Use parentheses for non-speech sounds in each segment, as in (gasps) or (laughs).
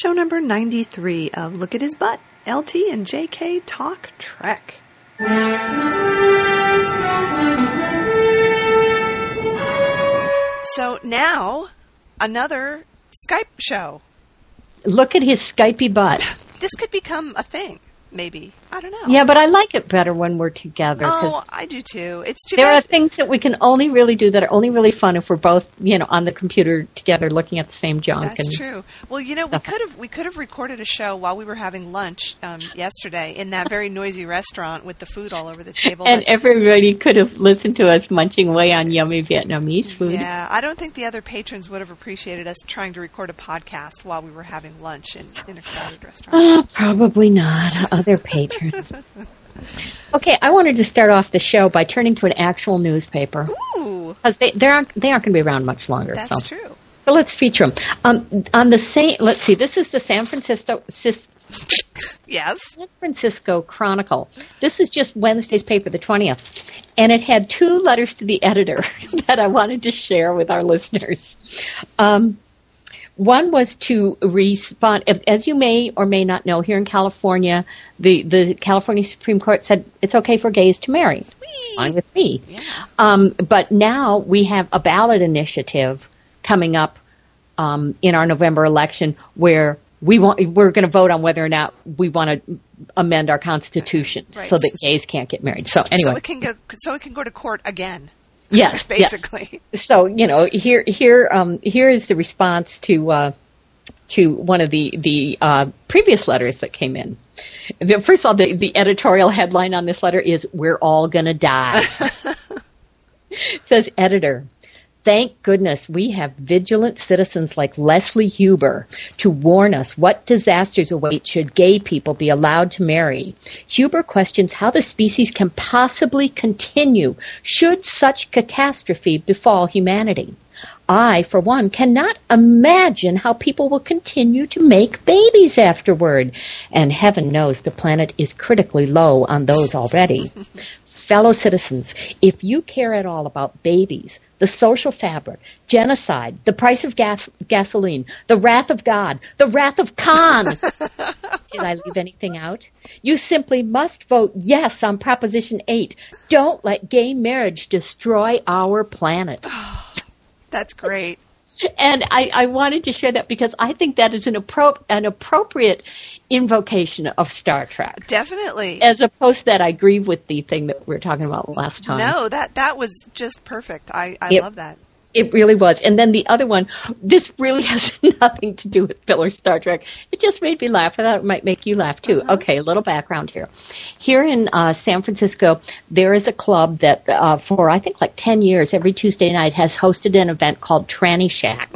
show number 93 of Look at His Butt, LT and JK Talk Trek. So now, another Skype show. Look at his Skypey butt. (laughs) This could become a thing maybe. I don't know. Yeah, but I like it better when we're together. Oh, I do too. It's too. There bad. are things that we can only really do that are only really fun if we're both, you know, on the computer together looking at the same junk. That's true. Well, you know, we could have we could have recorded a show while we were having lunch um, yesterday in that very noisy restaurant with the food all over the table. And but- everybody could have listened to us munching away on yummy Vietnamese food. yeah, I don't think the other patrons would have appreciated us trying to record a podcast while we were having lunch in, in a crowded restaurant. Oh, probably not. Other patrons. Okay, I wanted to start off the show by turning to an actual newspaper Ooh, because they they aren't they aren't going to be around much longer. that's so. true. So let's feature them. Um, on the same, let's see. This is the San Francisco Sis- Yes. San Francisco Chronicle. This is just Wednesday's paper, the twentieth, and it had two letters to the editor (laughs) that I wanted to share with our listeners. Um, one was to respond, as you may or may not know, here in California, the, the California Supreme Court said it's okay for gays to marry. Fine with me. Yeah. Um, but now we have a ballot initiative coming up um, in our November election where we want we're going to vote on whether or not we want to amend our constitution Right. so that gays can't get married. So anyway, so it can go. So it can go to court again. Yes, (laughs) yes. basically. So you know, here here um, here is the response to uh, to one of the the uh, previous letters that came in. The- First of all, the, the editorial headline on this letter is "We're all gonna die." it (laughs) says, "Editor." Thank goodness we have vigilant citizens like Leslie Huber to warn us what disasters await should gay people be allowed to marry. Huber questions how the species can possibly continue should such catastrophe befall humanity. I, for one, cannot imagine how people will continue to make babies afterward. And heaven knows the planet is critically low on those already. (laughs) Fellow citizens, if you care at all about babies, the social fabric, genocide, the price of gas- gasoline, the wrath of God, the wrath of Khan, (laughs) did I leave anything out? You simply must vote yes on Proposition 8. Don't let gay marriage destroy our planet. (sighs) That's great. And I, I wanted to share that because I think that is an, appro- an appropriate invocation of Star Trek. Definitely. As opposed to that, I agree with the thing that we were talking about last time. No, that that was just perfect. I, I Yep. love that. It really was. And then the other one, this really (laughs) has nothing to do with Bill or Star Trek. It just made me laugh. I thought it might make you laugh too. Okay, a little background here. Here in uh, San Francisco, there is a club that uh, for I think like 10 years, every Tuesday night has hosted an event called Tranny Shack.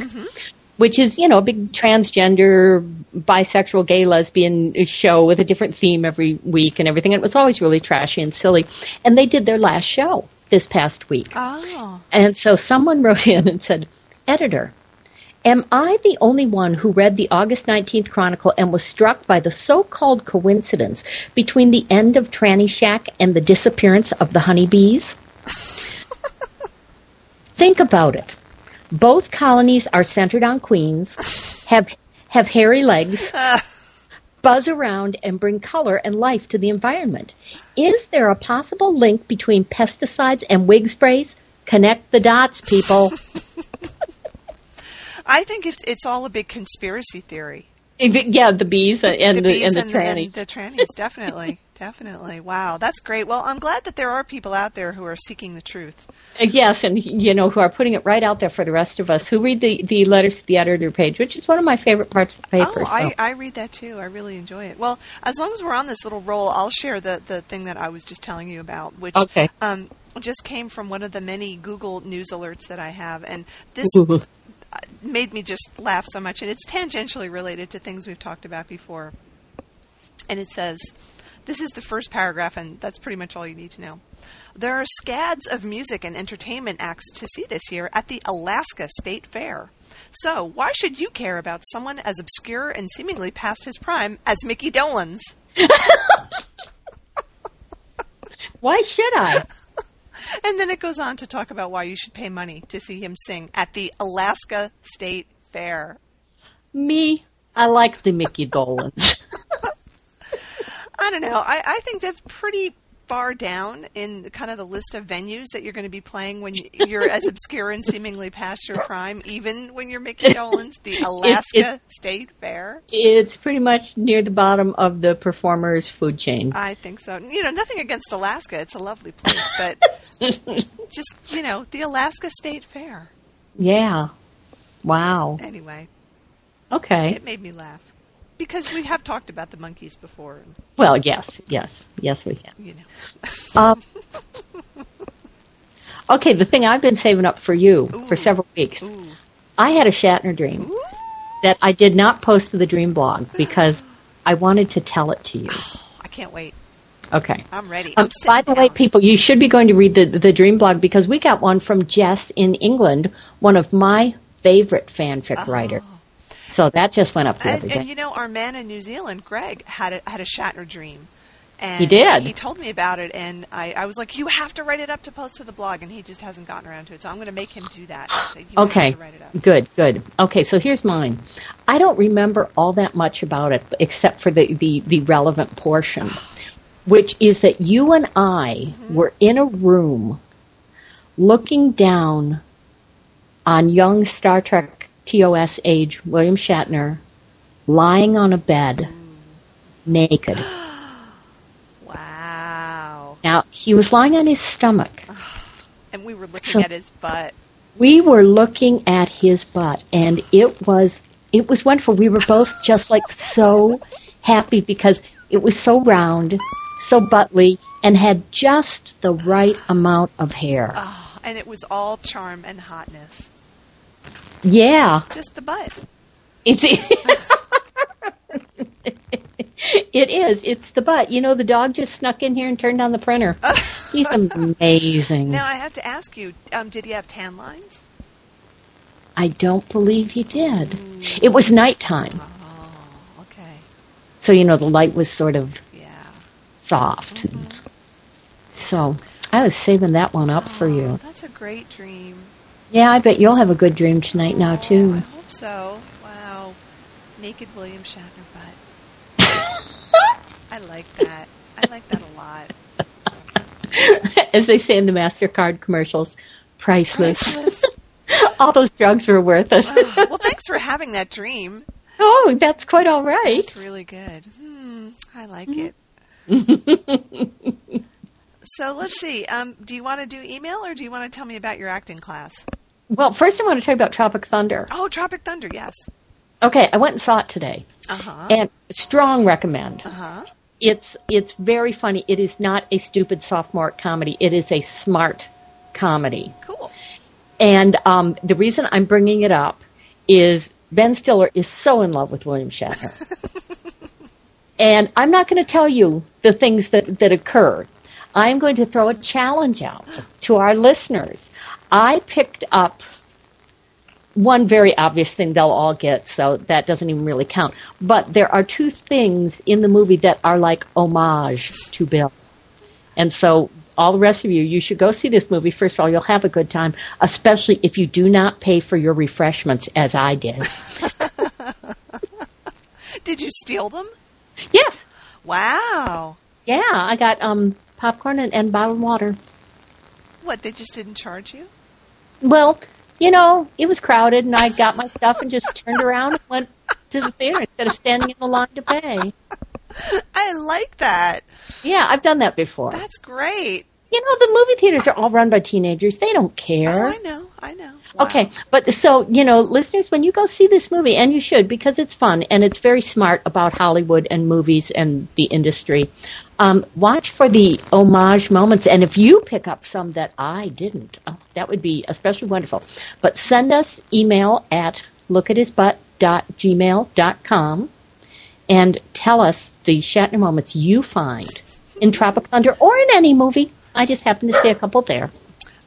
Which is, you know, a big transgender, bisexual, gay, lesbian show with a different theme every week and everything. And it was always really trashy and silly. And they did their last show this past week. Oh, And so someone wrote in and said, Editor, am I the only one who read the August 19th Chronicle and was struck by the so called coincidence between the end of Tranny Shack and the disappearance of the honeybees? (laughs) Think about it. Both colonies are centered on queens, have, have hairy legs, (laughs) buzz around, and bring color and life to the environment. Is there a possible link between pesticides and wig sprays? Connect the dots, people. (laughs) I think it's it's all a big conspiracy theory. yeah, the bees and the, bees and the and, trannies. and the trannies, definitely, definitely. Wow, that's great. Well, I'm glad that there are people out there who are seeking the truth. Uh, Yes, and you know who are putting it right out there for the rest of us who read the, the letters to the editor page, which is one of my favorite parts of the paper. oh, so. I, I read that too. I really enjoy it. Well, as long as we're on this little roll, I'll share the, the thing that I was just telling you about, which Okay. um, just came from one of the many Google News alerts that I have, and this (laughs) made me just laugh so much. And it's tangentially related to things we've talked about before. And it says, this is the first paragraph, and that's pretty much all you need to know. There are scads of music and entertainment acts to see this year at the Alaska State Fair. So, why should you care about someone as obscure and seemingly past his prime as Mickey Dolenz? (laughs) Why should I? (laughs) And then it goes on to talk about why you should pay money to see him sing at the Alaska State Fair. Me I like the Mickey Dolenz. (laughs) I don't know. I, I think that's pretty far down in kind of the list of venues that you're going to be playing when you're as obscure and seemingly past your prime, even when you're Mickey (laughs) Dolenz, the Alaska State Fair. It's pretty much near the bottom of the performer's food chain. I think so. You know, nothing against Alaska; it's a lovely place, but (laughs) just you know, the Alaska State Fair. Yeah. Wow. Anyway, Okay. it made me laugh because we have talked about the Monkees before, Well, yes, yes, yes, we can. you know. Um, okay, the thing I've been saving up for you for several weeks. Ooh. I had a Shatner dream Ooh. that I did not post to the Dream blog because (gasps) I wanted to tell it to you. (sighs) I can't wait. Okay. I'm ready. Um, I'm by sitting the way, people, you should be going to read the the Dream blog because we got one from Jess in England, one of my favorite fanfic writers. So that just went up the And, other day. and you know, our man in New Zealand, Greg, had a, had a Shatner dream. And He did? He told me about it, and I, I was like, "You have to write it up to post to the blog," and he just hasn't gotten around to it. So I'm going to make him do that. Say, "You have Okay, to write it up. good, good. Okay, so here's mine. I don't remember all that much about it except for the, the, the relevant portion, (sighs) which is that you and I Mm-hmm. were in a room looking down on young Star Trek TOS age William Shatner lying on a bed naked. (gasps) Wow. Now, he was lying on his stomach. (sighs) And we were looking So- at his butt. we were looking at his butt and it was it was wonderful we were both just like so happy because it was so round so buttly and had just the right amount of hair Oh, and it was all charm and hotness. Yeah Just the butt. it's (laughs) it is it's the butt you know the dog just snuck in here and turned on the printer he's (laughs) amazing Now I have to ask you: um, Did he have tan lines? i don't believe he did it was nighttime Oh, okay. so you know the light was sort of Yeah. soft. And so I was saving that one up for Oh, you. that's a great dream. Yeah, I bet you'll have a good dream tonight now too. I hope so. Wow. Naked William Shatner butt. (laughs) I like that. I like that a lot. (laughs) As they say in the Mastercard commercials, priceless. Priceless. (laughs) All those drugs were worth it. Oh, well, thanks for having that dream. oh, that's quite all right. That's really good. Hmm, I like it. so let's see. Um, do you want to do email or do you want to tell me about your acting class? Well, first I want to talk about Tropic Thunder. Oh, Tropic Thunder. Yes. Okay, I went and saw it today, Uh huh. and strong recommend. Uh huh. It's it's very funny. It is not a stupid sophomore comedy. It is a smart comedy. Cool. And um, the reason I'm bringing it up is Ben Stiller is so in love with William Shatner. (laughs) and I'm not going to tell you the things that, that occur. I'm going to throw a challenge out to our listeners. I picked up one very obvious thing they'll all get, so that doesn't even really count. But there are two things in the movie that are like homage to Bill. And so, all the rest of you, you should go see this movie. First of all, you'll have a good time, especially if you do not pay for your refreshments as I did. (laughs) Did you steal them? yes. Wow. Yeah, I got um, popcorn and, and bottled water. What? They just didn't charge you? Well, you know, it was crowded, and I got my stuff and just turned around and went to the theater instead of standing in the line to pay. I like that. Yeah, I've done that before. That's great. You know, the movie theaters are all run by teenagers. They don't Oh, care. I know. I know. Wow. Okay, but so, you know, listeners, when you go see this movie, and you should because it's fun and it's very smart about Hollywood and movies and the industry, um, watch for the homage moments. And if you pick up some that I didn't, oh, that would be especially wonderful. But send us email at lookathisbutt.gmail.com and tell us the Shatner moments you find in Tropic Thunder or in any movie. I just happened to see a couple there.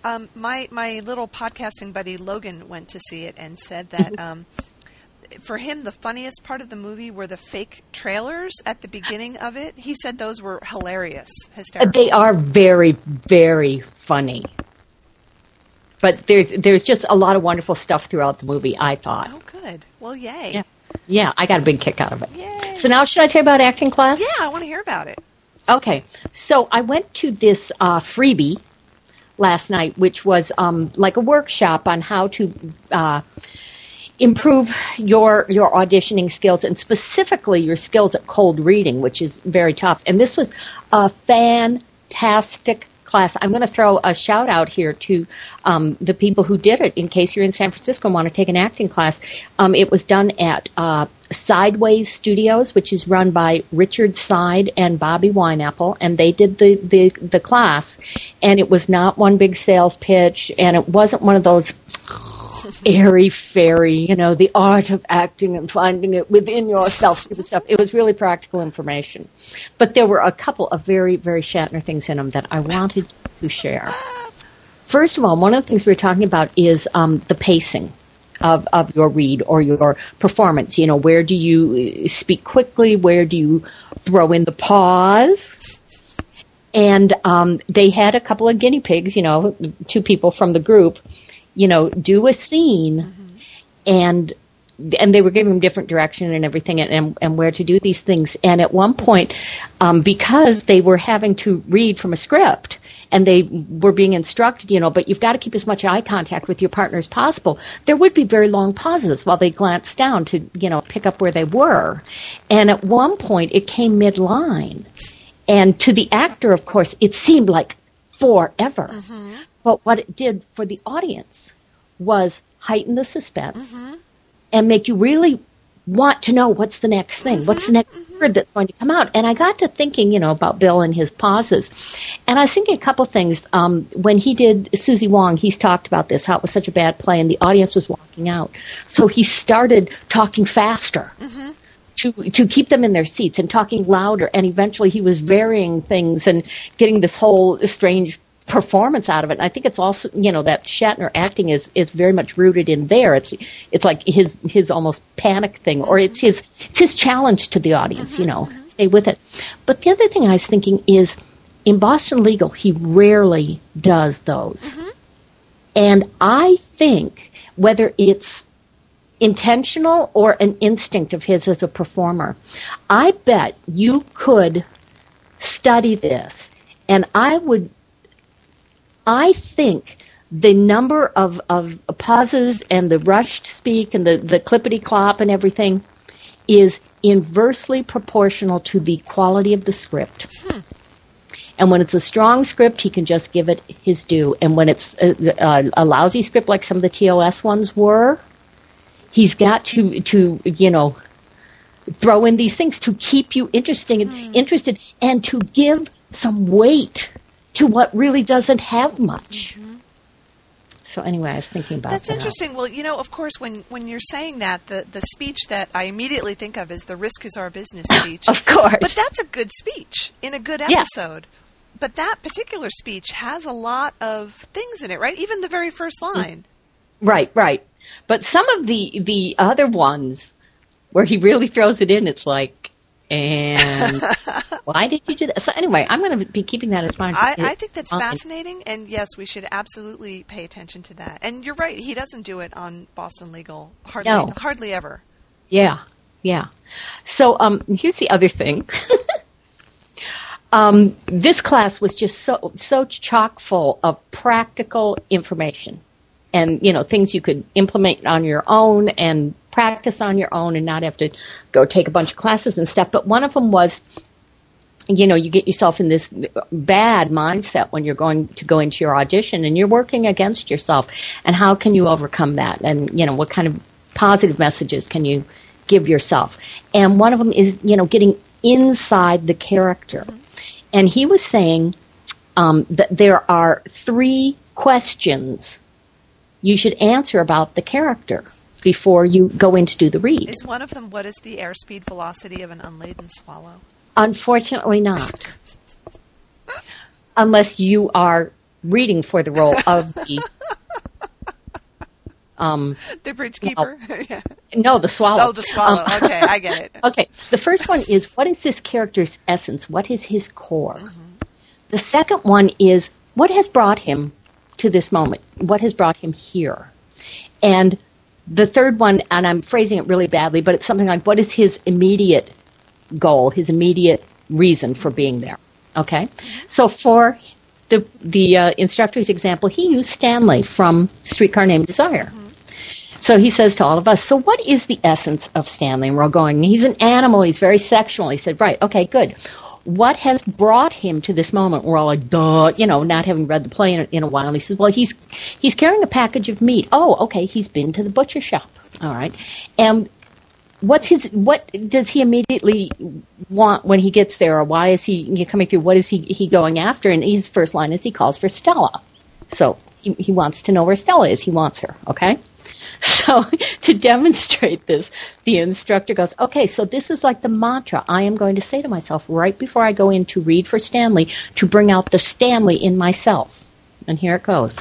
Um, my my little podcasting buddy Logan went to see it and said that (laughs) um, for him the funniest part of the movie were the fake trailers at the beginning of it. He said those were hilarious, hysterical. They are very, very funny. But there's there's just a lot of wonderful stuff throughout the movie. I thought. oh, good. Well, yay. Yeah. Yeah, I got a big kick out of it. Yay. So now should I tell you about acting class? Yeah, I want to hear about it. Okay, so I went to this uh, freebie last night, which was um, like a workshop on how to uh, improve your your auditioning skills and specifically your skills at cold reading, which is very tough. And this was a fantastic class. I'm going to throw a shout out here to um, the people who did it. In case you're in San Francisco and want to take an acting class, um, it was done at uh, Sideways Studios, which is run by Richard Side and Bobby Wineapple, and they did the, the the class. And it was not one big sales pitch, and it wasn't one of those airy fairy, you know, the art of acting and finding it within yourself stupid stuff. It was really practical information. But there were a couple of very, very Shatner things in them that I wanted to share. First of all, one of the things we were talking about is um, the pacing. Of, of your read or your performance. You know, where do you uh, speak quickly? Where do you throw in the pause? And um, they had a couple of guinea pigs, you know, two people from the group, you know, do a scene mm-hmm. and and they were giving them different direction and everything and, and, and where to do these things. And at one point, um, because they were having to read from a script and they were being instructed, you know, but you've got to keep as much eye contact with your partner as possible. There would be very long pauses while they glanced down to, you know, pick up where they were. And at one point, it came midline. And to the actor, of course, it seemed like forever. Mm-hmm. But what it did for the audience was heighten the suspense mm-hmm. and make you really want to know what's the next thing, mm-hmm. what's the next mm-hmm. word that's going to come out. And I got to thinking, you know, about Bill and his pauses. And I was thinking a couple things. Um, when he did Suzie Wong, he's talked about this, how it was such a bad play and the audience was walking out. So he started talking faster. Mm-hmm. To, to keep them in their seats and talking louder and eventually he was varying things and getting this whole strange performance out of it. And I think it's also, you know, that Shatner acting is, is very much rooted in there. It's, it's like his, his almost panic thing, or it's his, it's his challenge to the audience, mm-hmm, you know, mm-hmm. stay with it. But the other thing I was thinking is in Boston Legal, he rarely does those. Mm-hmm. And I think whether it's intentional or an instinct of his as a performer, I bet you could study this and I would I think the number of, of pauses and the rushed speak and the, the clippity clop and everything is inversely proportional to the quality of the script. Hmm. And when it's a strong script, he can just give it his due. And when it's a, a, a, lousy script, like some of the TOS ones were, he's got to to you know throw in these things to keep you interesting hmm. interested and to give some weight to what really doesn't have much. Mm-hmm. So anyway, I was thinking about that. That's that. interesting. Well, you know, of course, when, when you're saying that, the, the speech that I immediately think of is the risk is our business (laughs) speech. of course. But that's a good speech in a good episode. Yeah. But that particular speech has a lot of things in it, right? Even the very first mm. line. Right, right. But some of the the other ones where he really throws it in, it's like, and (laughs) why did you do that? So anyway, I'm going to be keeping that as mind. I, I think that's fascinating, and yes, we should absolutely pay attention to that. And you're right; he doesn't do it on Boston Legal hardly, no. hardly ever. Yeah, yeah. So um, here's the other thing. (laughs) um, this class was just so so chock full of practical information, and you know things you could implement on your own and practice on your own and not have to go take a bunch of classes and stuff. But one of them was, you know, you get yourself in this bad mindset when you're going to go into your audition and you're working against yourself. And how can you overcome that? And, you know, what kind of positive messages can you give yourself? And one of them is, you know, getting inside the character. And he was saying um, that there are three questions you should answer about the character before you go in to do the read. Is one of them what is the airspeed velocity of an unladen swallow? Unfortunately, not. Unless you are reading for the role of the (laughs) um, the bridge keeper. (laughs) yeah. No, the swallow. Oh, the swallow. Um, okay, I get it. (laughs) okay, the first one is what is this character's essence? What is his core? Mm-hmm. The second one is what has brought him to this moment? What has brought him here? And the third one, and I'm phrasing it really badly, but it's something like, what is his immediate goal, his immediate reason for being there? Okay, so for the the uh, instructor's example, he used Stanley from Streetcar Named Desire. So he says to all of us, so what is the essence of Stanley? And we're all going, he's an animal, he's very sexual. He said, right, okay, good. What has brought him to this moment? We're all like, duh, you know, not having read the play in, in a while. And he says, well, he's, he's carrying a package of meat. Oh, okay, he's been to the butcher shop. All right. And what's his what does he immediately want when he gets there or why is he coming through what is he he going after and his first line is he calls for stella so he, he wants to know where stella is he wants her okay (laughs) so to demonstrate this the instructor goes okay so this is like the mantra i am going to say to myself right before i go in to read for stanley to bring out the stanley in myself and here it goes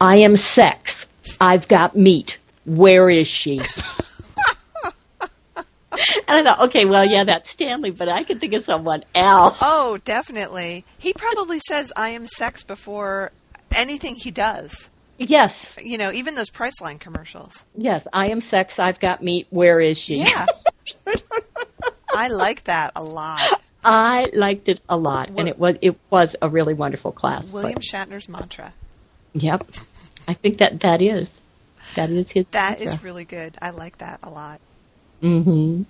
i am sex i've got meat where is she (laughs) and I thought, okay, well, yeah, that's Stanley, but I could think of someone else. Oh, definitely. He probably says, I am sex before anything he does. Yes. You know, even those Priceline commercials. Yes, I am sex, I've got meat, where is she? Yeah. (laughs) I like that a lot. I liked it a lot, well, and it was it was a really wonderful class. William but, Shatner's mantra. Yep, I think that that is that is his. That mantra. is really good. I like that a lot. Mm-hmm.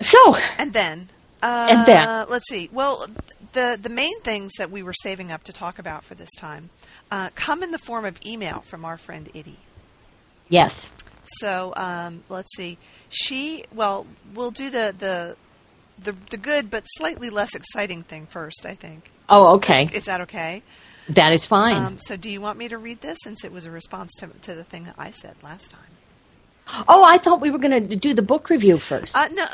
So and then uh, and then let's see. Well, the the main things that we were saving up to talk about for this time uh, come in the form of email from our friend Itty. Yes. So um, let's see. She well, we'll do the the the the good but slightly less exciting thing first. I think. Oh, okay. Is that okay? That is fine. Um, so, do you want me to read this since it was a response to, to the thing that I said last time? Oh, I thought we were going to do the book review first. Uh, no.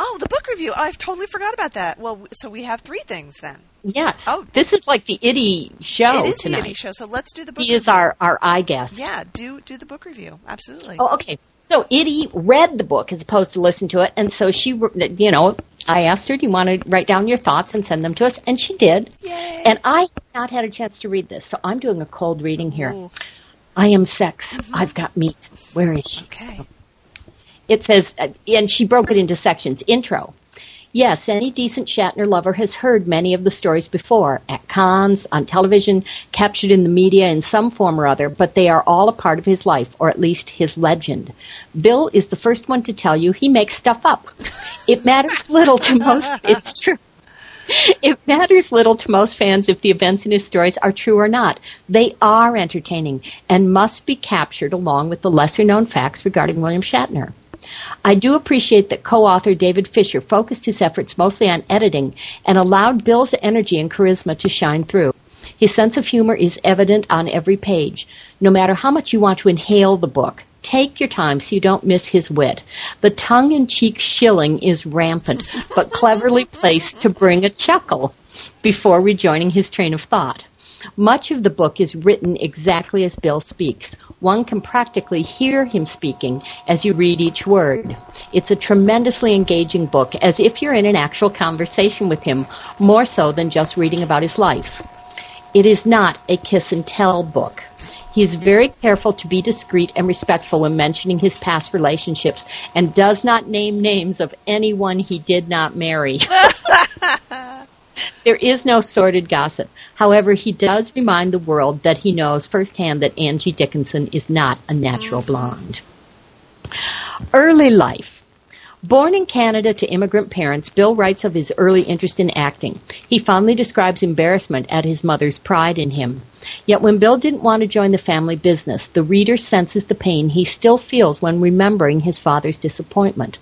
Oh, the book review. I've totally forgot about that. Well, so we have three things then. Yes. Oh, this is like the Itty show It is tonight. the Itty show. So let's do the book. He review. is our our eye guest. Yeah, do do the book review. Absolutely. Oh, okay. So Itty read the book as opposed to listen to it, and so she, you know, I asked her, "Do you want to write down your thoughts and send them to us?" And she did. Yay. And I have not had a chance to read this, so I'm doing a cold reading here. Ooh. I am sex. Mm-hmm. I've got meat. Where is she? Okay it says, uh, and she broke it into sections. Intro. Yes, any decent Shatner lover has heard many of the stories before, at cons, on television, captured in the media in some form or other, but they are all a part of his life, or at least his legend. Bill is the first one to tell you he makes stuff up. It matters little to most, it's true. (laughs) It matters little to most fans if the events in his stories are true or not. They are entertaining and must be captured along with the lesser known facts regarding William Shatner. I do appreciate that co-author David Fisher focused his efforts mostly on editing and allowed Bill's energy and charisma to shine through. His sense of humor is evident on every page. No matter how much you want to inhale the book, take your time so you don't miss his wit. The tongue-in-cheek shilling is rampant, but cleverly placed to bring a chuckle before rejoining his train of thought. Much of the book is written exactly as Bill speaks. One can practically hear him speaking as you read each word. It's a tremendously engaging book, as if you're in an actual conversation with him, more so than just reading about his life. It is not a kiss and tell book. He is very careful to be discreet and respectful when mentioning his past relationships and does not name names of anyone he did not marry. (laughs) (laughs) There is no sordid gossip. However, he does remind the world that he knows firsthand that Angie Dickinson is not a natural mm-hmm. blonde. Early life. Born in Canada to immigrant parents, Bill writes of his early interest in acting. He fondly describes embarrassment at his mother's pride in him. Yet when Bill didn't want to join the family business, the reader senses the pain he still feels when remembering his father's disappointment.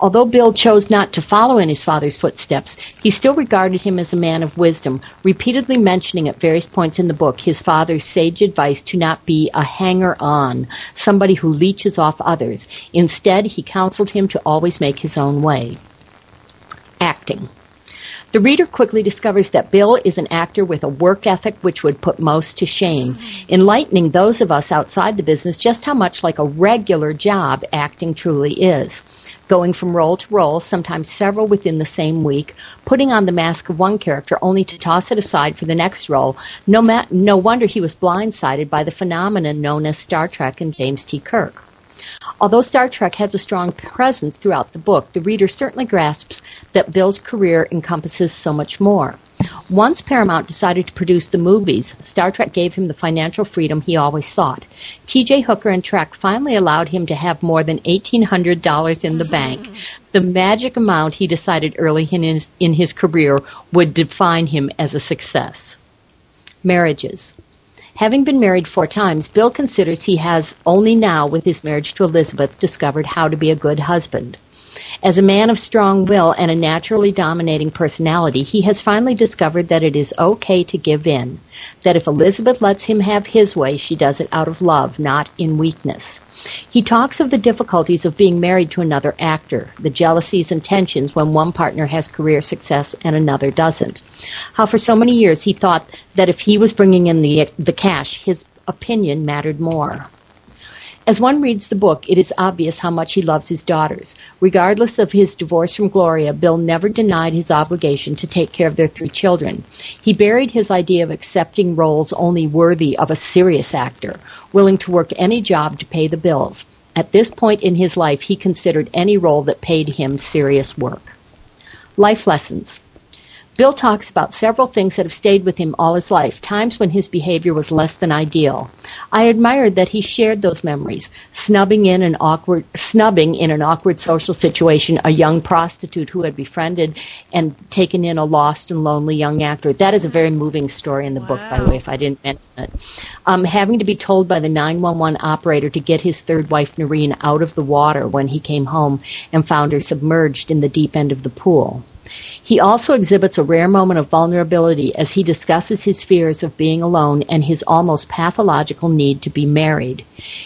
Although Bill chose not to follow in his father's footsteps, he still regarded him as a man of wisdom, repeatedly mentioning at various points in the book his father's sage advice to not be a hanger-on, somebody who leeches off others. Instead, he counseled him to always make his own way. Acting. The reader quickly discovers that Bill is an actor with a work ethic which would put most to shame, enlightening those of us outside the business just how much like a regular job acting truly is going from role to role, sometimes several within the same week, putting on the mask of one character only to toss it aside for the next role. No, ma- no wonder he was blindsided by the phenomenon known as Star Trek and James T. Kirk. Although Star Trek has a strong presence throughout the book, the reader certainly grasps that Bill's career encompasses so much more. Once Paramount decided to produce the movies, Star Trek gave him the financial freedom he always sought. TJ Hooker and Trek finally allowed him to have more than $1,800 in the bank, the magic amount he decided early in his, in his career would define him as a success. Marriages. Having been married four times, Bill considers he has only now, with his marriage to Elizabeth, discovered how to be a good husband. As a man of strong will and a naturally dominating personality, he has finally discovered that it is okay to give in. That if Elizabeth lets him have his way, she does it out of love, not in weakness. He talks of the difficulties of being married to another actor, the jealousies and tensions when one partner has career success and another doesn't. How for so many years he thought that if he was bringing in the, the cash, his opinion mattered more. As one reads the book, it is obvious how much he loves his daughters. Regardless of his divorce from Gloria, Bill never denied his obligation to take care of their three children. He buried his idea of accepting roles only worthy of a serious actor, willing to work any job to pay the bills. At this point in his life, he considered any role that paid him serious work. Life lessons. Bill talks about several things that have stayed with him all his life, times when his behavior was less than ideal. I admired that he shared those memories, snubbing in an awkward snubbing in an awkward social situation a young prostitute who had befriended and taken in a lost and lonely young actor. That is a very moving story in the wow. book, by the way, if I didn't mention it. Um, having to be told by the 911 operator to get his third wife, Noreen, out of the water when he came home and found her submerged in the deep end of the pool. He also exhibits a rare moment of vulnerability as he discusses his fears of being alone and his almost pathological need to be married.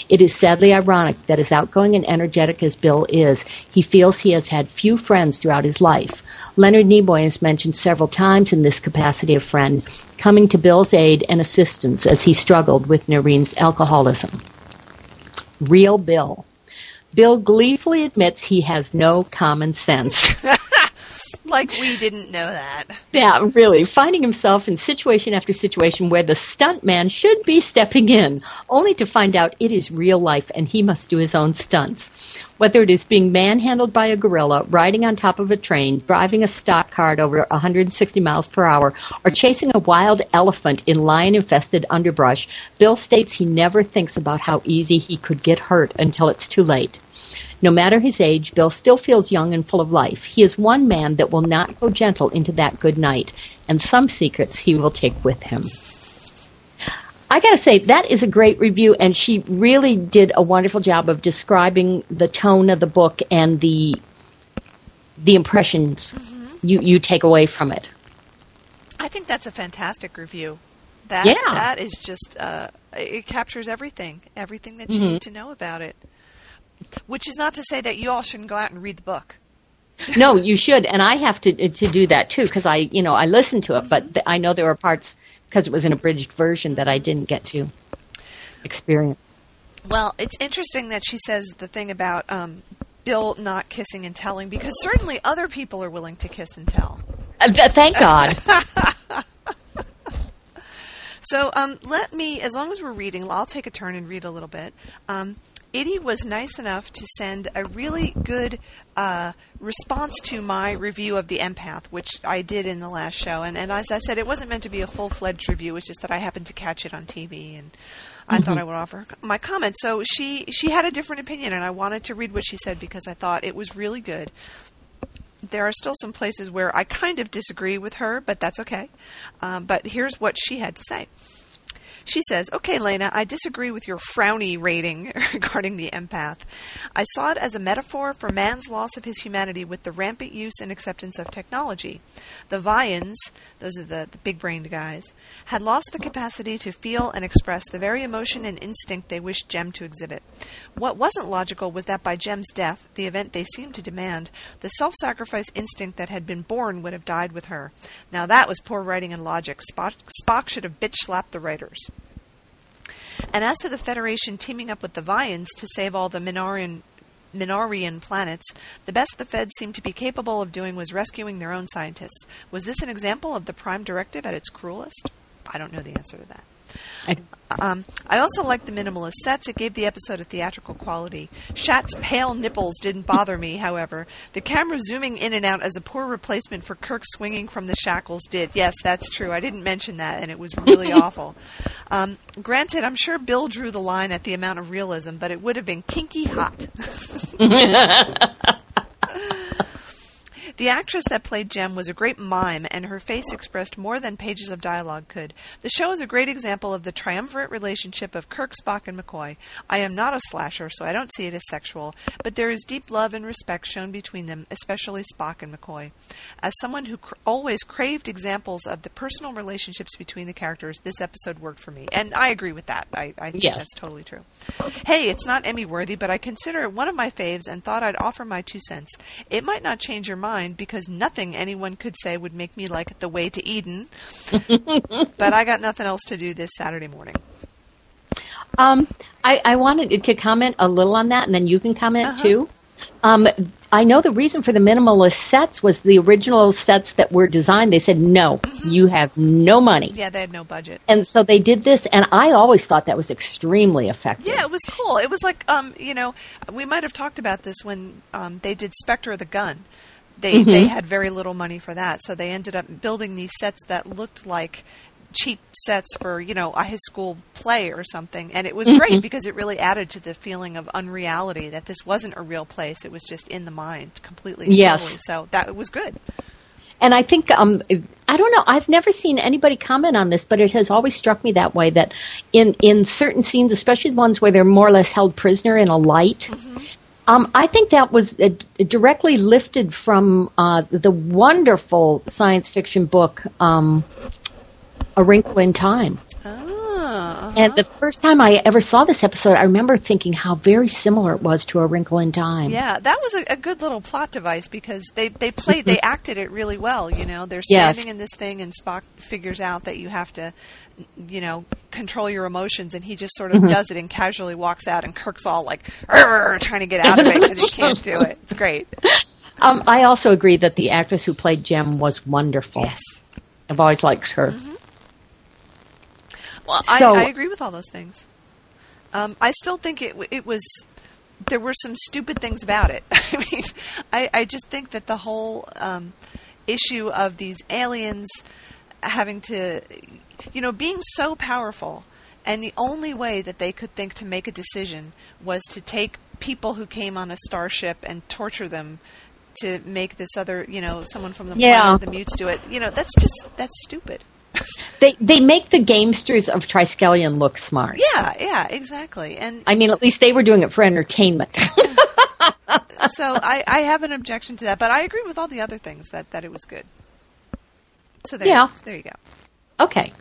It is sadly ironic that as outgoing and energetic as Bill is, he feels he has had few friends throughout his life. Leonard Nimoy is mentioned several times in this capacity of friend, coming to Bill's aid and assistance as he struggled with Noreen's alcoholism. Real Bill. Bill gleefully admits he has no common sense. (laughs) (laughs) like we didn't know that. Yeah, really. Finding himself in situation after situation where the stuntman should be stepping in, only to find out it is real life and he must do his own stunts. Whether it is being manhandled by a gorilla, riding on top of a train, driving a stock cart over 160 miles per hour, or chasing a wild elephant in lion infested underbrush, Bill states he never thinks about how easy he could get hurt until it's too late. No matter his age, Bill still feels young and full of life. He is one man that will not go gentle into that good night, and some secrets he will take with him. I got to say, that is a great review, and she really did a wonderful job of describing the tone of the book and the the impressions mm-hmm. you, you take away from it. I think that's a fantastic review. That yeah. that is just uh, it captures everything, everything that you mm-hmm. need to know about it. Which is not to say that you all shouldn't go out and read the book. (laughs) no, you should, and I have to to do that too because I, you know, I listened to it, but th- I know there were parts because it was an abridged version that I didn't get to experience. Well, it's interesting that she says the thing about um, Bill not kissing and telling because certainly other people are willing to kiss and tell. Uh, thank God. (laughs) (laughs) so um, let me, as long as we're reading, I'll take a turn and read a little bit. Um, Itty was nice enough to send a really good uh, response to my review of The Empath, which I did in the last show. And, and as I said, it wasn't meant to be a full fledged review, it was just that I happened to catch it on TV and I mm-hmm. thought I would offer my comment. So she, she had a different opinion, and I wanted to read what she said because I thought it was really good. There are still some places where I kind of disagree with her, but that's okay. Um, but here's what she had to say. She says, Okay, Lena, I disagree with your frowny rating (laughs) regarding the empath. I saw it as a metaphor for man's loss of his humanity with the rampant use and acceptance of technology. The Vians, those are the, the big brained guys, had lost the capacity to feel and express the very emotion and instinct they wished Gem to exhibit. What wasn't logical was that by Gem's death, the event they seemed to demand, the self sacrifice instinct that had been born would have died with her. Now that was poor writing and logic. Spock, Spock should have bitch slapped the writers. And as to the Federation teaming up with the Vians to save all the Minorian Minorian planets, the best the Feds seemed to be capable of doing was rescuing their own scientists. Was this an example of the Prime Directive at its cruelest? I don't know the answer to that. I, Um, I also liked the minimalist sets. It gave the episode a theatrical quality. Shat's pale nipples didn't bother me, however. The camera zooming in and out as a poor replacement for Kirk swinging from the shackles did. Yes, that's true. I didn't mention that, and it was really (laughs) awful. Um, granted, I'm sure Bill drew the line at the amount of realism, but it would have been kinky hot. (laughs) (laughs) The actress that played Gem was a great mime, and her face expressed more than pages of dialogue could. The show is a great example of the triumvirate relationship of Kirk, Spock, and McCoy. I am not a slasher, so I don't see it as sexual, but there is deep love and respect shown between them, especially Spock and McCoy. As someone who cr- always craved examples of the personal relationships between the characters, this episode worked for me, and I agree with that. I, I think Yes. that's totally true. Hey, it's not Emmy worthy, but I consider it one of my faves and thought I'd offer my two cents. It might not change your mind because nothing anyone could say would make me like The Way to Eden, (laughs) but I got nothing else to do this Saturday morning. Um, I, I wanted to comment a little on that, and then you can comment Uh-huh. too. Um, I know the reason for the minimalist sets was the original sets that were designed. They said, no, you have no money. Mm-hmm. Yeah, they had no budget. And so they did this, and I always thought that was extremely effective. Yeah, it was cool. It was like, um, you know, we might have talked about this when um, they did Spectre of the Gun. They they mm-hmm. had very little money for that, so they ended up building these sets that looked like cheap sets for you know a high school play or something, and it was great mm-hmm. because it really added to the feeling of unreality that this wasn't a real place; it was just in the mind completely. Yes. totally. So that was good. And I think um, I don't know. I've never seen anybody comment on this, but it has always struck me that way. That in in certain scenes, especially the ones where they're more or less held prisoner in a light, mm-hmm. Um, I think that was uh, directly lifted from uh, the wonderful science fiction book um, A Wrinkle in Time. Ah, And the first time I ever saw this episode, I remember thinking how very similar it was to A Wrinkle in Time. Yeah, that was a, a good little plot device because they they played they (laughs) acted it really well. You know, they're Yes. standing in this thing, and Spock figures out that you have to, you know, control your emotions, and he just sort of does it and casually walks out, and Kirk's all like trying to get out of it because he (laughs) can't do it. It's great. Um, I also agree that the actress who played Gem was wonderful. Yes. I've always liked her. Well, I, So- I agree with all those things. Um, I still think it it was there were some stupid things about it. (laughs) I mean, I, I just think that the whole um, issue of these aliens having to, you know, being so powerful, and the only way that they could think to make a decision was to take people who came on a starship and torture them to make this other, you know, someone from the Yeah. planet the mutes do it. You know, that's just that's stupid. They they make the gamesters of Triskelion look smart. Yeah, yeah, exactly. And I mean, at least they were doing it for entertainment. (laughs) so I, I have an objection to that, but I agree with all the other things that, that it was good. So there, Yeah. there you go. okay,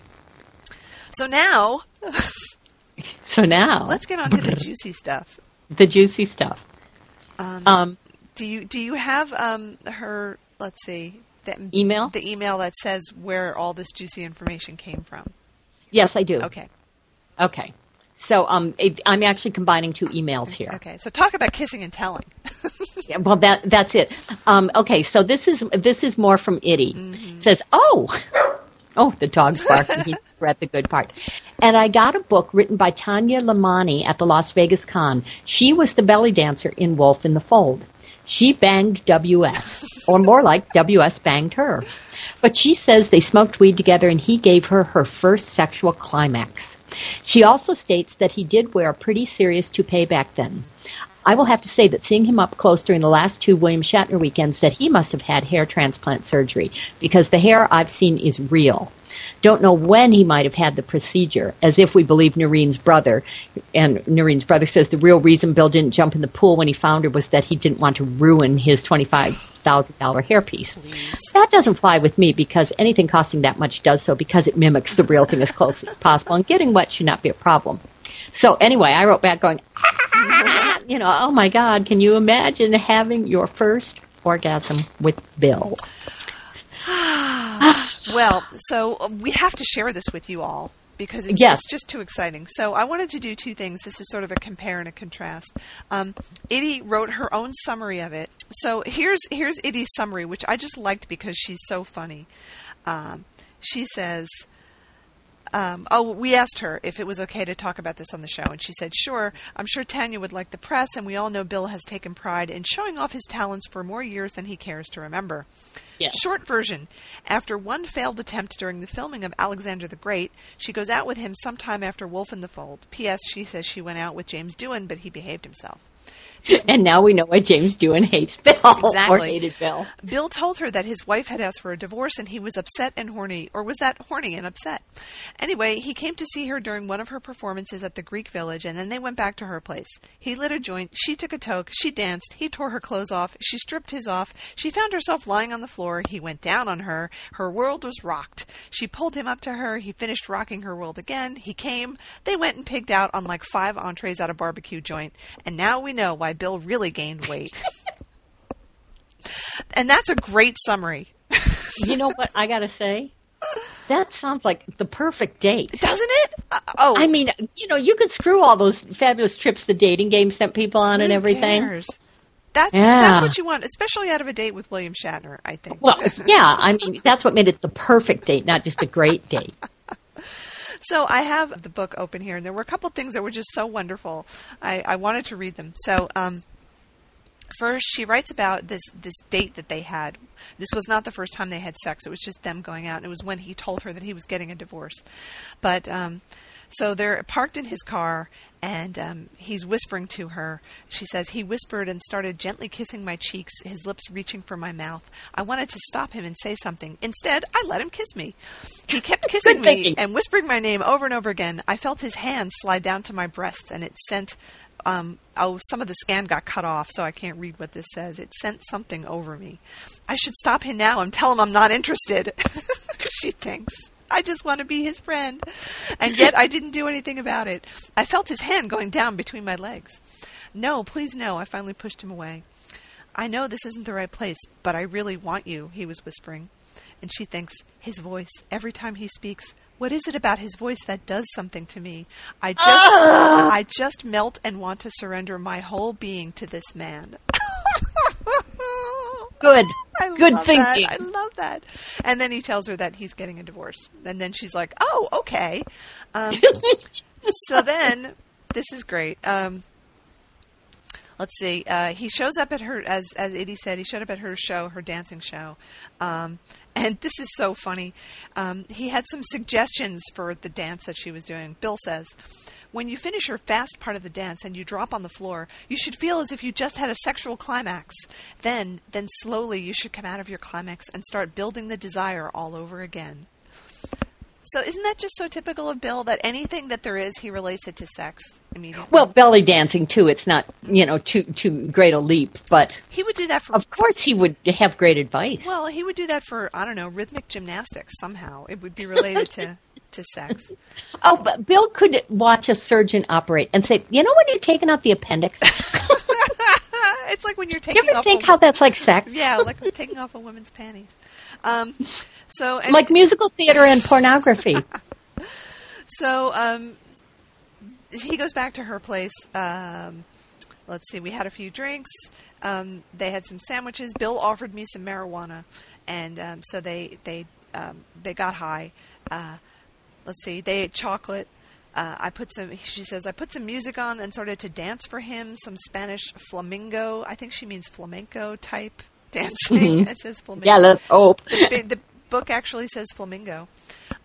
So now (laughs) so now let's get on to the juicy stuff. the juicy stuff. Um, Um, do you do you have um, her? Let's see, the Email? the email that says where all this juicy information came from. yes, I do. Okay, Okay. So um, it, I'm actually combining two emails here. okay. So talk about kissing and telling. (laughs) Yeah, well, that that's it. Um, okay, so this is this is more from Itty. Mm-hmm. It says, "Oh, oh, the dog's barking. He's (laughs) read the good part." And I got a book written by Tanya Lemani at the Las Vegas Con. She was the belly dancer in Wolf in the Fold. She banged WS, or more like WS banged her. But she says they smoked weed together, and he gave her her first sexual climax. She also states that he did wear a pretty serious toupee back then. I will have to say that seeing him up close during the last two William Shatner weekends, that he must have had hair transplant surgery because the hair I've seen is real. Don't know when he might have had the procedure, as if we believe Noreen's brother. And Noreen's brother says the real reason Bill didn't jump in the pool when he found her was that he didn't want to ruin his twenty-five thousand dollar hairpiece. That doesn't fly with me because anything costing that much does so because it mimics the real thing as close as possible, and getting wet should not be a problem. So anyway, I wrote back going, (laughs) you know, oh my God, can you imagine having your first orgasm with Bill? (sighs) well, so we have to share this with you all because it's, Yes. it's just too exciting. So I wanted to do two things. This is sort of a compare and a contrast. Um, Itty wrote her own summary of it. So here's here's Itty's summary, which I just liked because she's so funny. Um, she says. Um, oh, we asked her if it was okay to talk about this on the show, and she said, "Sure. I'm sure Tanya would like the press, and we all know Bill has taken pride in showing off his talents for more years than he cares to remember." Yes. Short version. After one failed attempt during the filming of Alexander the Great, she goes out with him sometime after Wolf in the Fold. P.S. She says she went out with James Doohan, but he behaved himself. (laughs) And now we know why James Doohan hates Bill or Exactly. hated Bill. Bill told her that his wife had asked for a divorce and he was upset and horny, or was that horny and upset? Anyway, he came to see her during one of her performances at the Greek village and then they went back to her place. He lit a joint, she took a toke, she danced, he tore her clothes off, she stripped his off, she found herself lying on the floor, he went down on her, her world was rocked. She pulled him up to her, he finished rocking her world again, he came, they went and pigged out on like five entrees at a barbecue joint, and now we know why Bill really gained weight. and that's a great summary. You know what I gotta say? That sounds like the perfect date. Doesn't it? Uh, oh, I mean, you know, you could screw all those fabulous trips the dating game sent people on and everything. cares? That's Yeah. that's what you want, especially out of a date with William Shatner. I think. Well, yeah, I mean, that's what made it the perfect date, not just a great date. (laughs) So I have the book open here, and there were a couple things that were just so wonderful. I, I wanted to read them. So um, first, she writes about this this date that they had. This was not the first time they had sex; it was just them going out, and it was when he told her that he was getting a divorce. But um, so they're parked in his car, and um, he's whispering to her. She says he whispered and started gently kissing my cheeks, his lips reaching for my mouth. I wanted to stop him and say something. Instead, I let him kiss me. He kept (laughs) kissing me and whispering my name over and over again. I felt his hand slide down to my breasts, and it sent. Um, oh, some of the scan got cut off, so I can't read what this says. It sent something over me. I should stop him now and tell him I'm not interested. (laughs) she thinks. (laughs) I just want to be his friend. And yet I didn't do anything about it. I felt his hand going down between my legs. No, please no. I finally pushed him away. I know this isn't the right place, but I really want you, he was whispering. And she thinks, his voice, every time he speaks, what is it about his voice that does something to me? I just I just melt and want to surrender my whole being to this man. (laughs) Good. I Good love thinking. That. I love that. And then he tells her that he's getting a divorce. And then she's like, "Oh, okay." Um, (laughs) so then, this is great. Um, let's see. Uh, he shows up at her, as as Itty said, he showed up at her show, her dancing show. Um, and this is so funny. Um, he had some suggestions for the dance that she was doing. Bill says, when you finish your fast part of the dance and you drop on the floor, you should feel as if you just had a sexual climax. Then, then slowly you should come out of your climax and start building the desire all over again. So isn't that just so typical of Bill that anything that there is, he relates it to sex immediately? Well, belly dancing too. It's not, you know, too too great a leap, but he would do that for of course he would have great advice. Well, he would do that for I don't know rhythmic gymnastics somehow. It would be related to (laughs) to sex. (laughs) Oh, but Bill could watch a surgeon operate and say, "You know when you're taking out the appendix? (laughs) (laughs) it's like when you're taking. you ever off. think a, how that's like sex? yeah, like taking off a woman's panties. Um, so and, like musical theater and pornography. so um, he goes back to her place. Um, let's see, we had a few drinks. Um, they had some sandwiches. Bill offered me some marijuana, and um, so they they um, they got high. Uh, let's see, they ate chocolate. Uh, I put some. She says I put some music on and started to dance for him. Some Spanish flamingo. I think she means flamenco type (laughs) dancing. It says flamenco yeah, let's hope. the, the book actually says flamingo.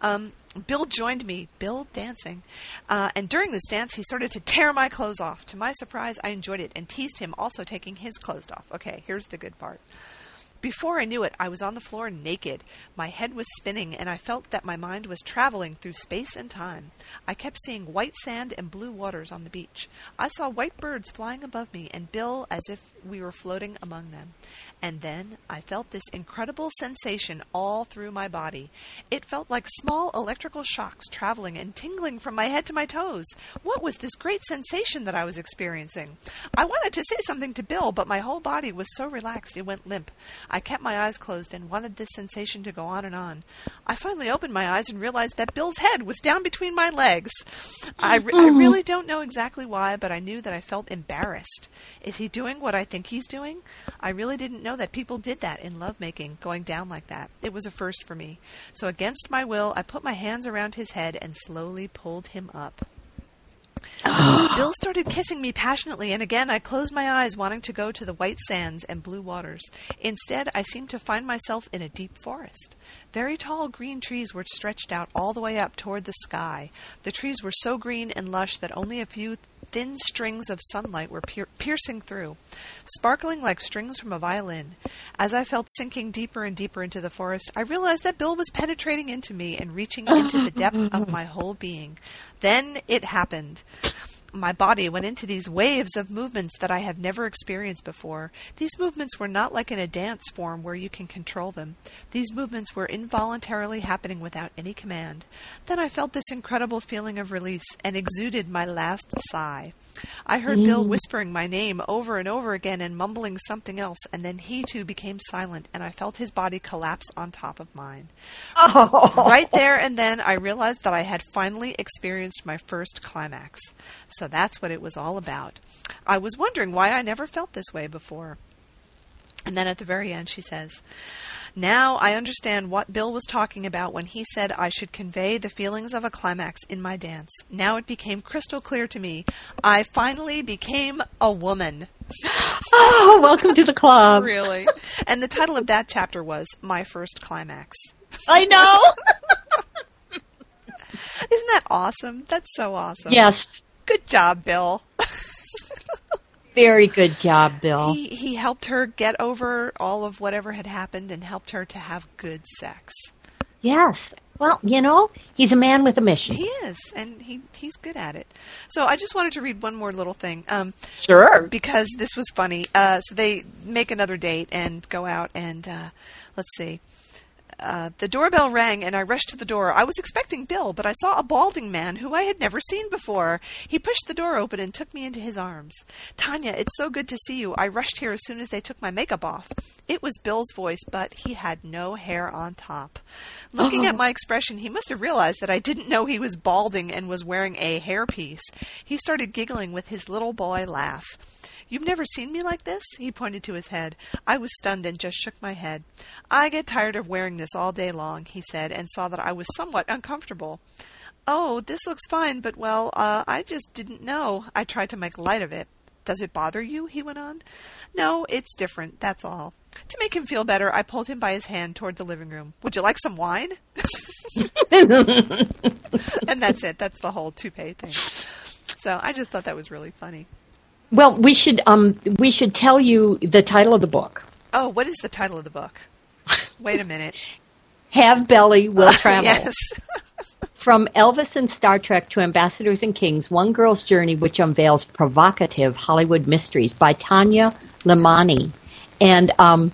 Um, Bill joined me, Bill dancing, uh, and during this dance, he started to tear my clothes off. To my surprise, I enjoyed it and teased him, also taking his clothes off. Okay, here's the good part. Before I knew it, I was on the floor naked. My head was spinning, and I felt that my mind was traveling through space and time. I kept seeing white sand and blue waters on the beach. I saw white birds flying above me, and Bill as if we were floating among them. And then I felt this incredible sensation all through my body. It felt like small electrical shocks traveling and tingling from my head to my toes. What was this great sensation that I was experiencing? I wanted to say something to Bill, but my whole body was so relaxed it went limp. I kept my eyes closed and wanted this sensation to go on and on. I finally opened my eyes and realized that Bill's head was down between my legs. I, re- I mm-hmm. really don't know exactly why, but I knew that I felt embarrassed. Is he doing what I think he's doing? I really didn't know that people did that in lovemaking, going down like that. It was a first for me. So against my will, I put my hands around his head and slowly pulled him up. (gasps) Bill started kissing me passionately, and again I closed my eyes, wanting to go to the white sands and blue waters. Instead, I seemed to find myself in a deep forest. Very tall green trees were stretched out all the way up toward the sky. The trees were so green and lush that only a few thin strings of sunlight were pier- piercing through, sparkling like strings from a violin. As I felt sinking deeper and deeper into the forest, I realized that Bill was penetrating into me and reaching into the depth of my whole being. Then it happened my body went into these waves of movements that I have never experienced before. These movements were not like in a dance form where you can control them. These movements were involuntarily happening without any command. Then I felt this incredible feeling of release and exuded my last sigh. I heard Bill mm. whispering my name over and over again and mumbling something else, and then he too became silent, and I felt his body collapse on top of mine. Oh. Right there and then, I realized that I had finally experienced my first climax. So that's what it was all about. I was wondering why I never felt this way before. And then at the very end, she says, Now I understand what Bill was talking about when he said I should convey the feelings of a climax in my dance. Now it became crystal clear to me. I finally became a woman. Oh, welcome to the club. Really? and the title of that chapter was My First Climax. I know. (laughs) Isn't that awesome? That's so awesome. yes. Good job, Bill. Very good job, Bill. He he helped her get over all of whatever had happened and helped her to have good sex. Yes. Well, you know, he's a man with a mission. He is, and he he's good at it. So I just wanted to read one more little thing. Um, Sure. because this was funny. Uh, so they make another date and go out and uh, let's see. Uh, the doorbell rang and I rushed to the door. I was expecting Bill, but I saw a balding man who I had never seen before. He pushed the door open and took me into his arms. Tanya, it's so good to see you. I rushed here as soon as they took my makeup off. It was Bill's voice, but he had no hair on top. Looking at my expression, he must have realized that I didn't know he was balding and was wearing a hairpiece. He started giggling with his little boy laugh. You've never seen me like this? He pointed to his head. I was stunned and just shook my head. I get tired of wearing this all day long, he said, and saw that I was somewhat uncomfortable. Oh, this looks fine, but well, uh, I just didn't know. I tried to make light of it. Does it bother you? he went on. No, it's different, that's all. To make him feel better, I pulled him by his hand toward the living room. Would you like some wine? (laughs) and that's it. That's the whole toupee thing. So I just thought that was really funny. Well, we should um we should tell you the title of the book. Oh, what is the title of the book? Wait a minute. (laughs) Have belly will (laughs) travel. yes. (laughs) From Elvis and Star Trek to Ambassadors and Kings, One Girl's Journey, which unveils provocative Hollywood mysteries by Tanya Lemani. And um,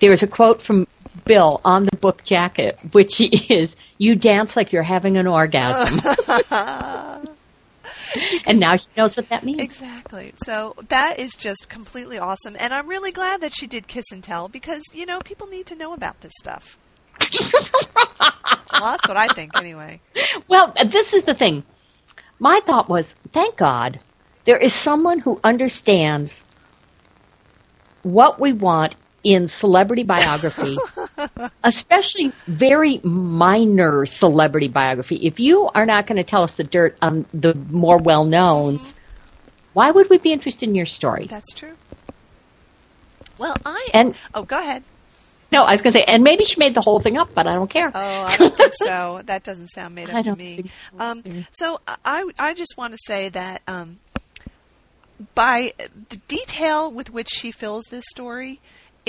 there's a quote from Bill on the book jacket, which is, You dance like you're having an orgasm. (laughs) and now she knows what that means. Exactly. So that is just completely awesome. And I'm really glad that she did Kiss and Tell because, you know, people need to know about this stuff. (laughs) well, that's what I think anyway. Well, this is the thing. My thought was, thank God there is someone who understands what we want in celebrity biography, (laughs) especially very minor celebrity biography. If you are not going to tell us the dirt on the more well knowns, why would we be interested in your story? That's true. Well, I And Oh, go ahead. No, I was going to say, and maybe she made the whole thing up, but I don't care. Oh, I don't think so. (laughs) That doesn't sound made up to me. so. Um, so I, I just want to say that um, by the detail with which she fills this story,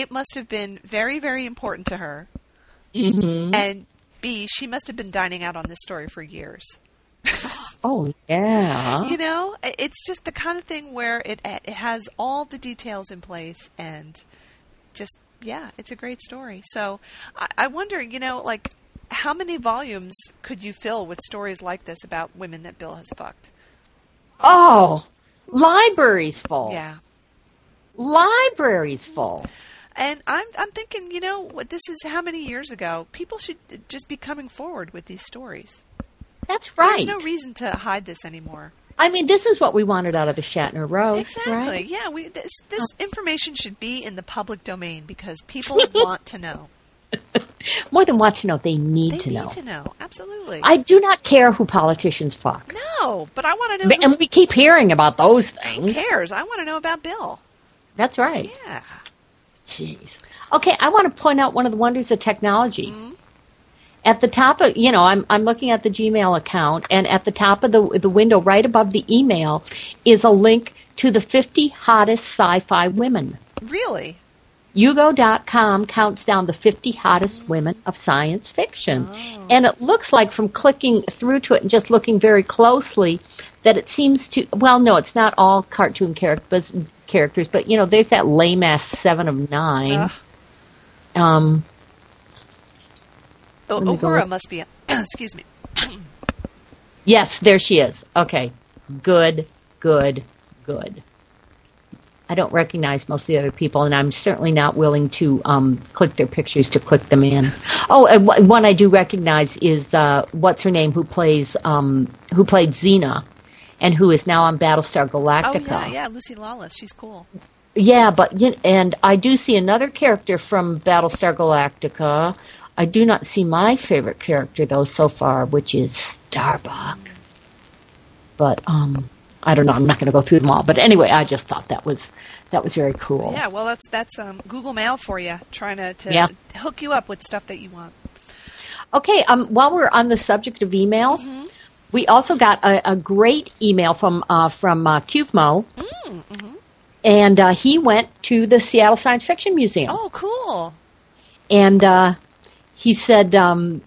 it must have been very, very important to her. hmm And B, she must have been dining out on this story for years. (gasps) Oh, yeah. You know, it's just the kind of thing where it it has all the details in place and just yeah, it's a great story. So I, I wonder, you know, like how many volumes could you fill with stories like this about women that Bill has fucked? Oh, libraries full. Yeah. Libraries full. And I'm I'm thinking, you know, what this is how many years ago? People should just be coming forward with these stories. That's right. There's no reason to hide this anymore. I mean, this is what we wanted out of the Shatner Rose, Exactly. right? Yeah, we this this information should be in the public domain because people (laughs) want to know. More than want to know, they need They to need know. to know. Absolutely. I do not care who politicians fuck. no, but I want to know And we keep hearing about those things. who cares. I want to know about Bill. That's right. Yeah. Jeez. Okay, I want to point out one of the wonders of technology. Mm-hmm. At the top of, you know, I'm I'm looking at the Gmail account, and at the top of the the window, right above the email, is a link to the 50 hottest sci-fi women. Really? UGO.com counts down the 50 hottest women of science fiction. And it looks like from clicking through to it and just looking very closely that it seems to, well, no, it's not all cartoon characters, characters but, you know, there's that lame ass seven of nine. Ugh. Um, Oh, Let me go Uhura must be. (coughs) excuse me. yes, there she is. Okay. Good, good, good. I don't recognize most of the other people, and I'm certainly not willing to um, click their pictures to click them in. (laughs) Oh, and one one I do recognize is uh, what's her name, who plays um, who played Xena, and who is now on Battlestar Galactica. Oh Galactica. yeah, yeah. Lucy Lawless. She's cool. Yeah, but and I do see another character from Battlestar Galactica. I do not see my favorite character though so far, which is Starbuck. But um, I don't know. I'm not going to go through them all. But anyway, I just thought that was that was very cool. Yeah. Well, that's that's um, Google Mail for you, trying to, to Yeah. hook you up with stuff that you want. Okay. Um, while we're on the subject of email, Mm-hmm. We also got a, a great email from uh, from uh, Cuvmo, Mm-hmm. and uh, he went to the Seattle Science Fiction Museum. Oh, cool. and uh, he said um,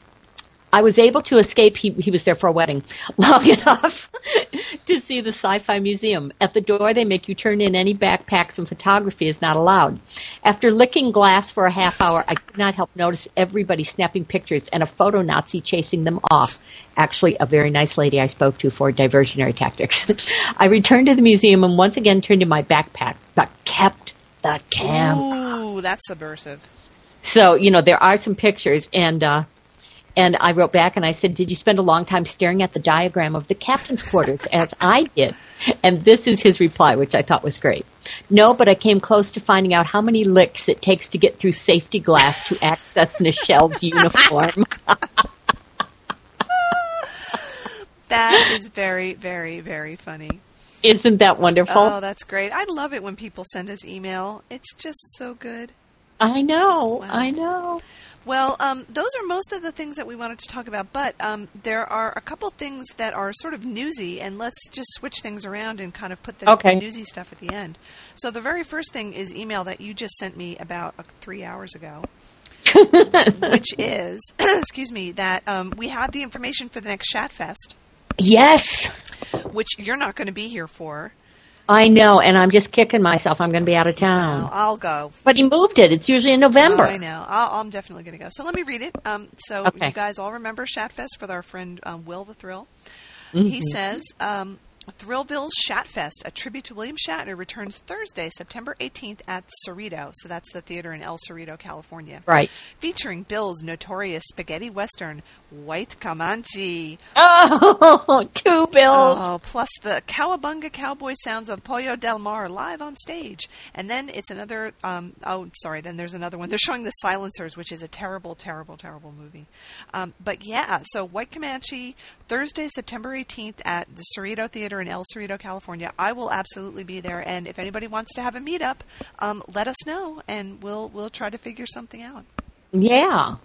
I was able to escape. He, he was there for a wedding (laughs) long enough (laughs) to see the Sci-Fi Museum. At the door, they make you turn in any backpacks, and photography is not allowed. After licking glass for a half hour, I could not help notice everybody snapping pictures and a photo Nazi chasing them off. Actually, a very nice lady I spoke to for diversionary tactics. (laughs) I returned to the museum and once again turned in my backpack, but kept the camera. Ooh, that's subversive. So, you know, there are some pictures and uh and I wrote back and I said, "Did you spend a long time staring at the diagram of the captain's quarters as I did?" And this is his reply, which I thought was great. No, but I came close to finding out how many licks it takes to get through safety glass to access Nichelle's (laughs) uniform. (laughs) That is very, very, very funny. Isn't that wonderful? Oh, that's great. I love it when people send us email. It's just so good. I know. Wow. I know. Well, um, those are most of the things that we wanted to talk about, but um, there are a couple things that are sort of newsy, and let's just switch things around and kind of put the, Okay. the newsy stuff at the end. So the very first thing is email that you just sent me about uh, three hours ago, (laughs) which is, (clears throat) excuse me, that um, we have the information for the next Shatfest, Yes. which you're not going to be here for. I know, and I'm just kicking myself. I'm going to be out of town. I'll, I'll go. But he moved it. It's usually in November. Oh, I know. I'll, I'm definitely going to go. So let me read it. Um, so Okay. you guys all remember Shatfest with our friend um, Will the Thrill. Mm-hmm. He says um, Thrillville's Shatfest, a tribute to William Shatner, returns Thursday, September 18th at Cerrito. So that's the theater in El Cerrito, California. Right. Featuring Bill's notorious spaghetti western, White Comanche. Oh, (laughs) two bills. Oh, plus the Cowabunga Cowboy sounds of Pollo Del Mar live on stage. And then it's another, um, oh, sorry, then there's another one. They're showing The Silencers, which is a terrible, terrible, terrible movie. Um, but yeah, so White Comanche, Thursday, September 18th at the Cerrito Theater in El Cerrito, California. I will absolutely be there. And if anybody wants to have a meetup, um, let us know and we'll, we'll try to figure something out. Yeah.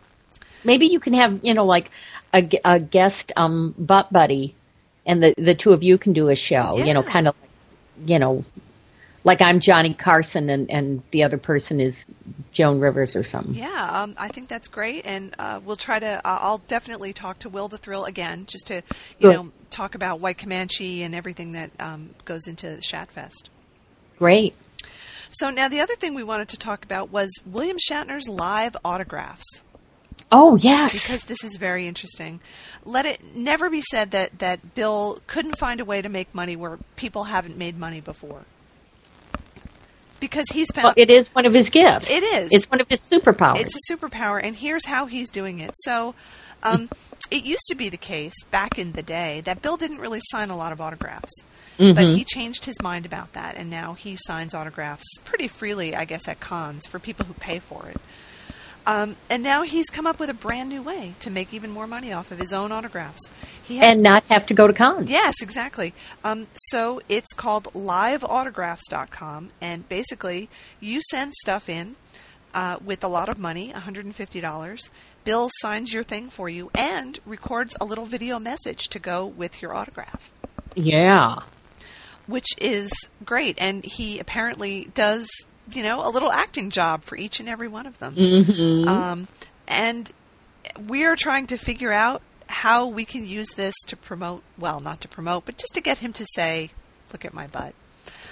Maybe you can have, you know, like a, a guest um, butt buddy, and the the two of you can do a show. You know, kind of, you know, like I'm Johnny Carson, and and the other person is Joan Rivers or something. Yeah, um, I think that's great, and uh, we'll try to. Uh, I'll definitely talk to Will the Thrill again, just to you Good. know talk about White Comanche and everything that um, goes into Shatfest. Great. So now the other thing we wanted to talk about was William Shatner's live autographs Oh yes. because this is very interesting. Let it never be said that that Bill couldn't find a way to make money where people haven't made money before. Because he's found well, it is one of his gifts. It is. It's one of his superpowers. It's a superpower, and here's how he's doing it. So, um, it used to be the case back in the day that Bill didn't really sign a lot of autographs, but he changed his mind about that, and now he signs autographs pretty freely, I guess, at cons for people who pay for it. Um, and now he's come up with a brand new way to make even more money off of his own autographs. He had and not have to go to cons. Yes, exactly. Um, so it's called liveautographs.com, and basically you send stuff in uh, with a lot of money, $150. Bill signs your thing for you and records a little video message to go with your autograph, Yeah. which is great. And he apparently does, you know, a little acting job for each and every one of them. Mm-hmm. Um, and we are trying to figure out how we can use this to promote, well, not to promote, but just to get him to say, look at my butt.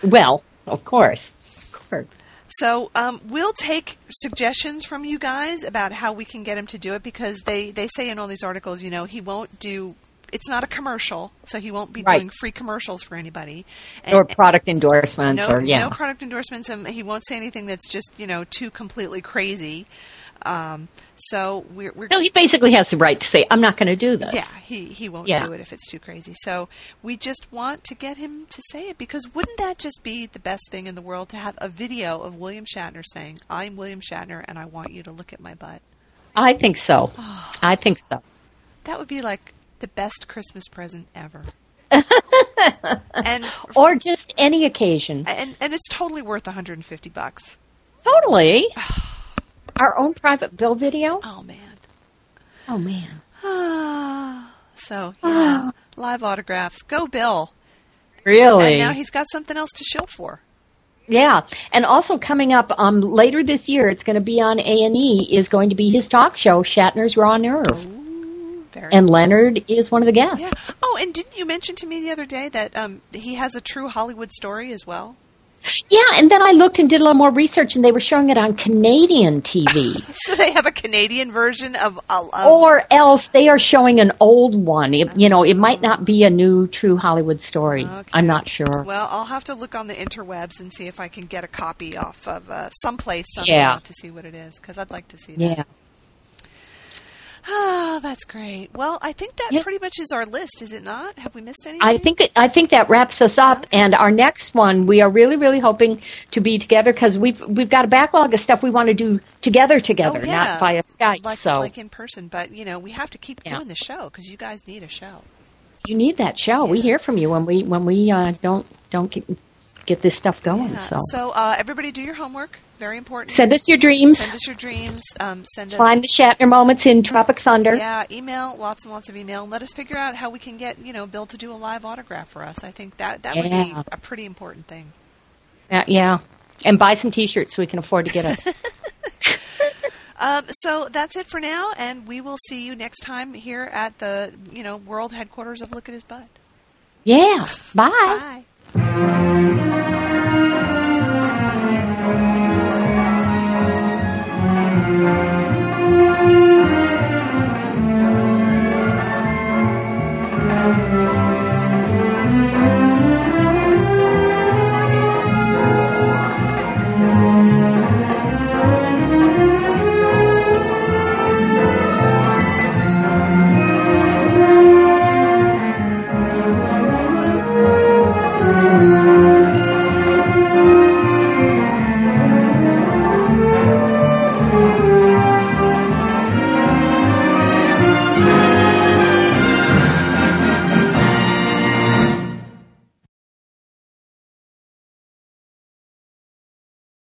Well, of course. Of course. So um, we'll take suggestions from you guys about how we can get him to do it because they, they say in all these articles, you know, he won't do. It's not a commercial, so he won't be Right. doing free commercials for anybody. And, Or product endorsements no, or yeah. no product endorsements, and he won't say anything that's just you know too completely crazy. Um, so we're, we're No, he basically has the right to say, I'm not going to do this. Yeah, he, he won't Yeah. do it if it's too crazy. So we just want to get him to say it because wouldn't that just be the best thing in the world to have a video of William Shatner saying, I'm William Shatner and I want you to look at my butt? I think so. I think so. That would be like the best Christmas present ever. (laughs) and, Or just any occasion. and and it's totally worth 150 bucks. Totally. (sighs) Our own private bill video? Oh man. Oh, man. (sighs) so yeah, (sighs) live autographs. Go Bill. Really? And now he's got something else to show for. yeah. And also coming up um, later this year, it's going to be on A&E, is going to be his talk show, Shatner's Raw Nerve. Very And Leonard is one of the guests. Yeah. Oh, and didn't you mention to me the other day that um, he has a true Hollywood story as well? Yeah, and then I looked and did a little more research, and they were showing it on Canadian TV. (laughs) So they have a Canadian version of. of or else they are showing an old one. It, you know, it might not be a new true Hollywood story. Okay. I'm not sure. well, I'll have to look on the interwebs and see if I can get a copy off of uh, someplace somehow Yeah. to see what it is because I'd like to see that. yeah. Oh, that's great. Well, I think that Yeah. pretty much is our list, is it not? Have we missed anything? I think that I think that wraps us up. And our next one, we are really, really hoping to be together because we've we've got a backlog of stuff we want to do together, together, Oh, yeah. not via Skype. like so like in person, but you know we have to keep Yeah. doing the show because you guys need a show. you need that show. We hear from you when we when we uh, don't don't get, get this stuff going. Yeah. So. uh, everybody, do your homework. Very important. send us your dreams. Send us your dreams. Um, send us Find the Shatner moments in Tropic Thunder. Yeah, email, lots and lots of email. and Let us figure out how we can get, you know, Bill to do a live autograph for us. I think that that would be a pretty important thing. Uh, yeah. And buy some T-shirts so we can afford to get it. (laughs) Um, so that's it for now, and we will see you next time here at the, you know, world headquarters of Look at His Butt. yeah. Bye. Bye.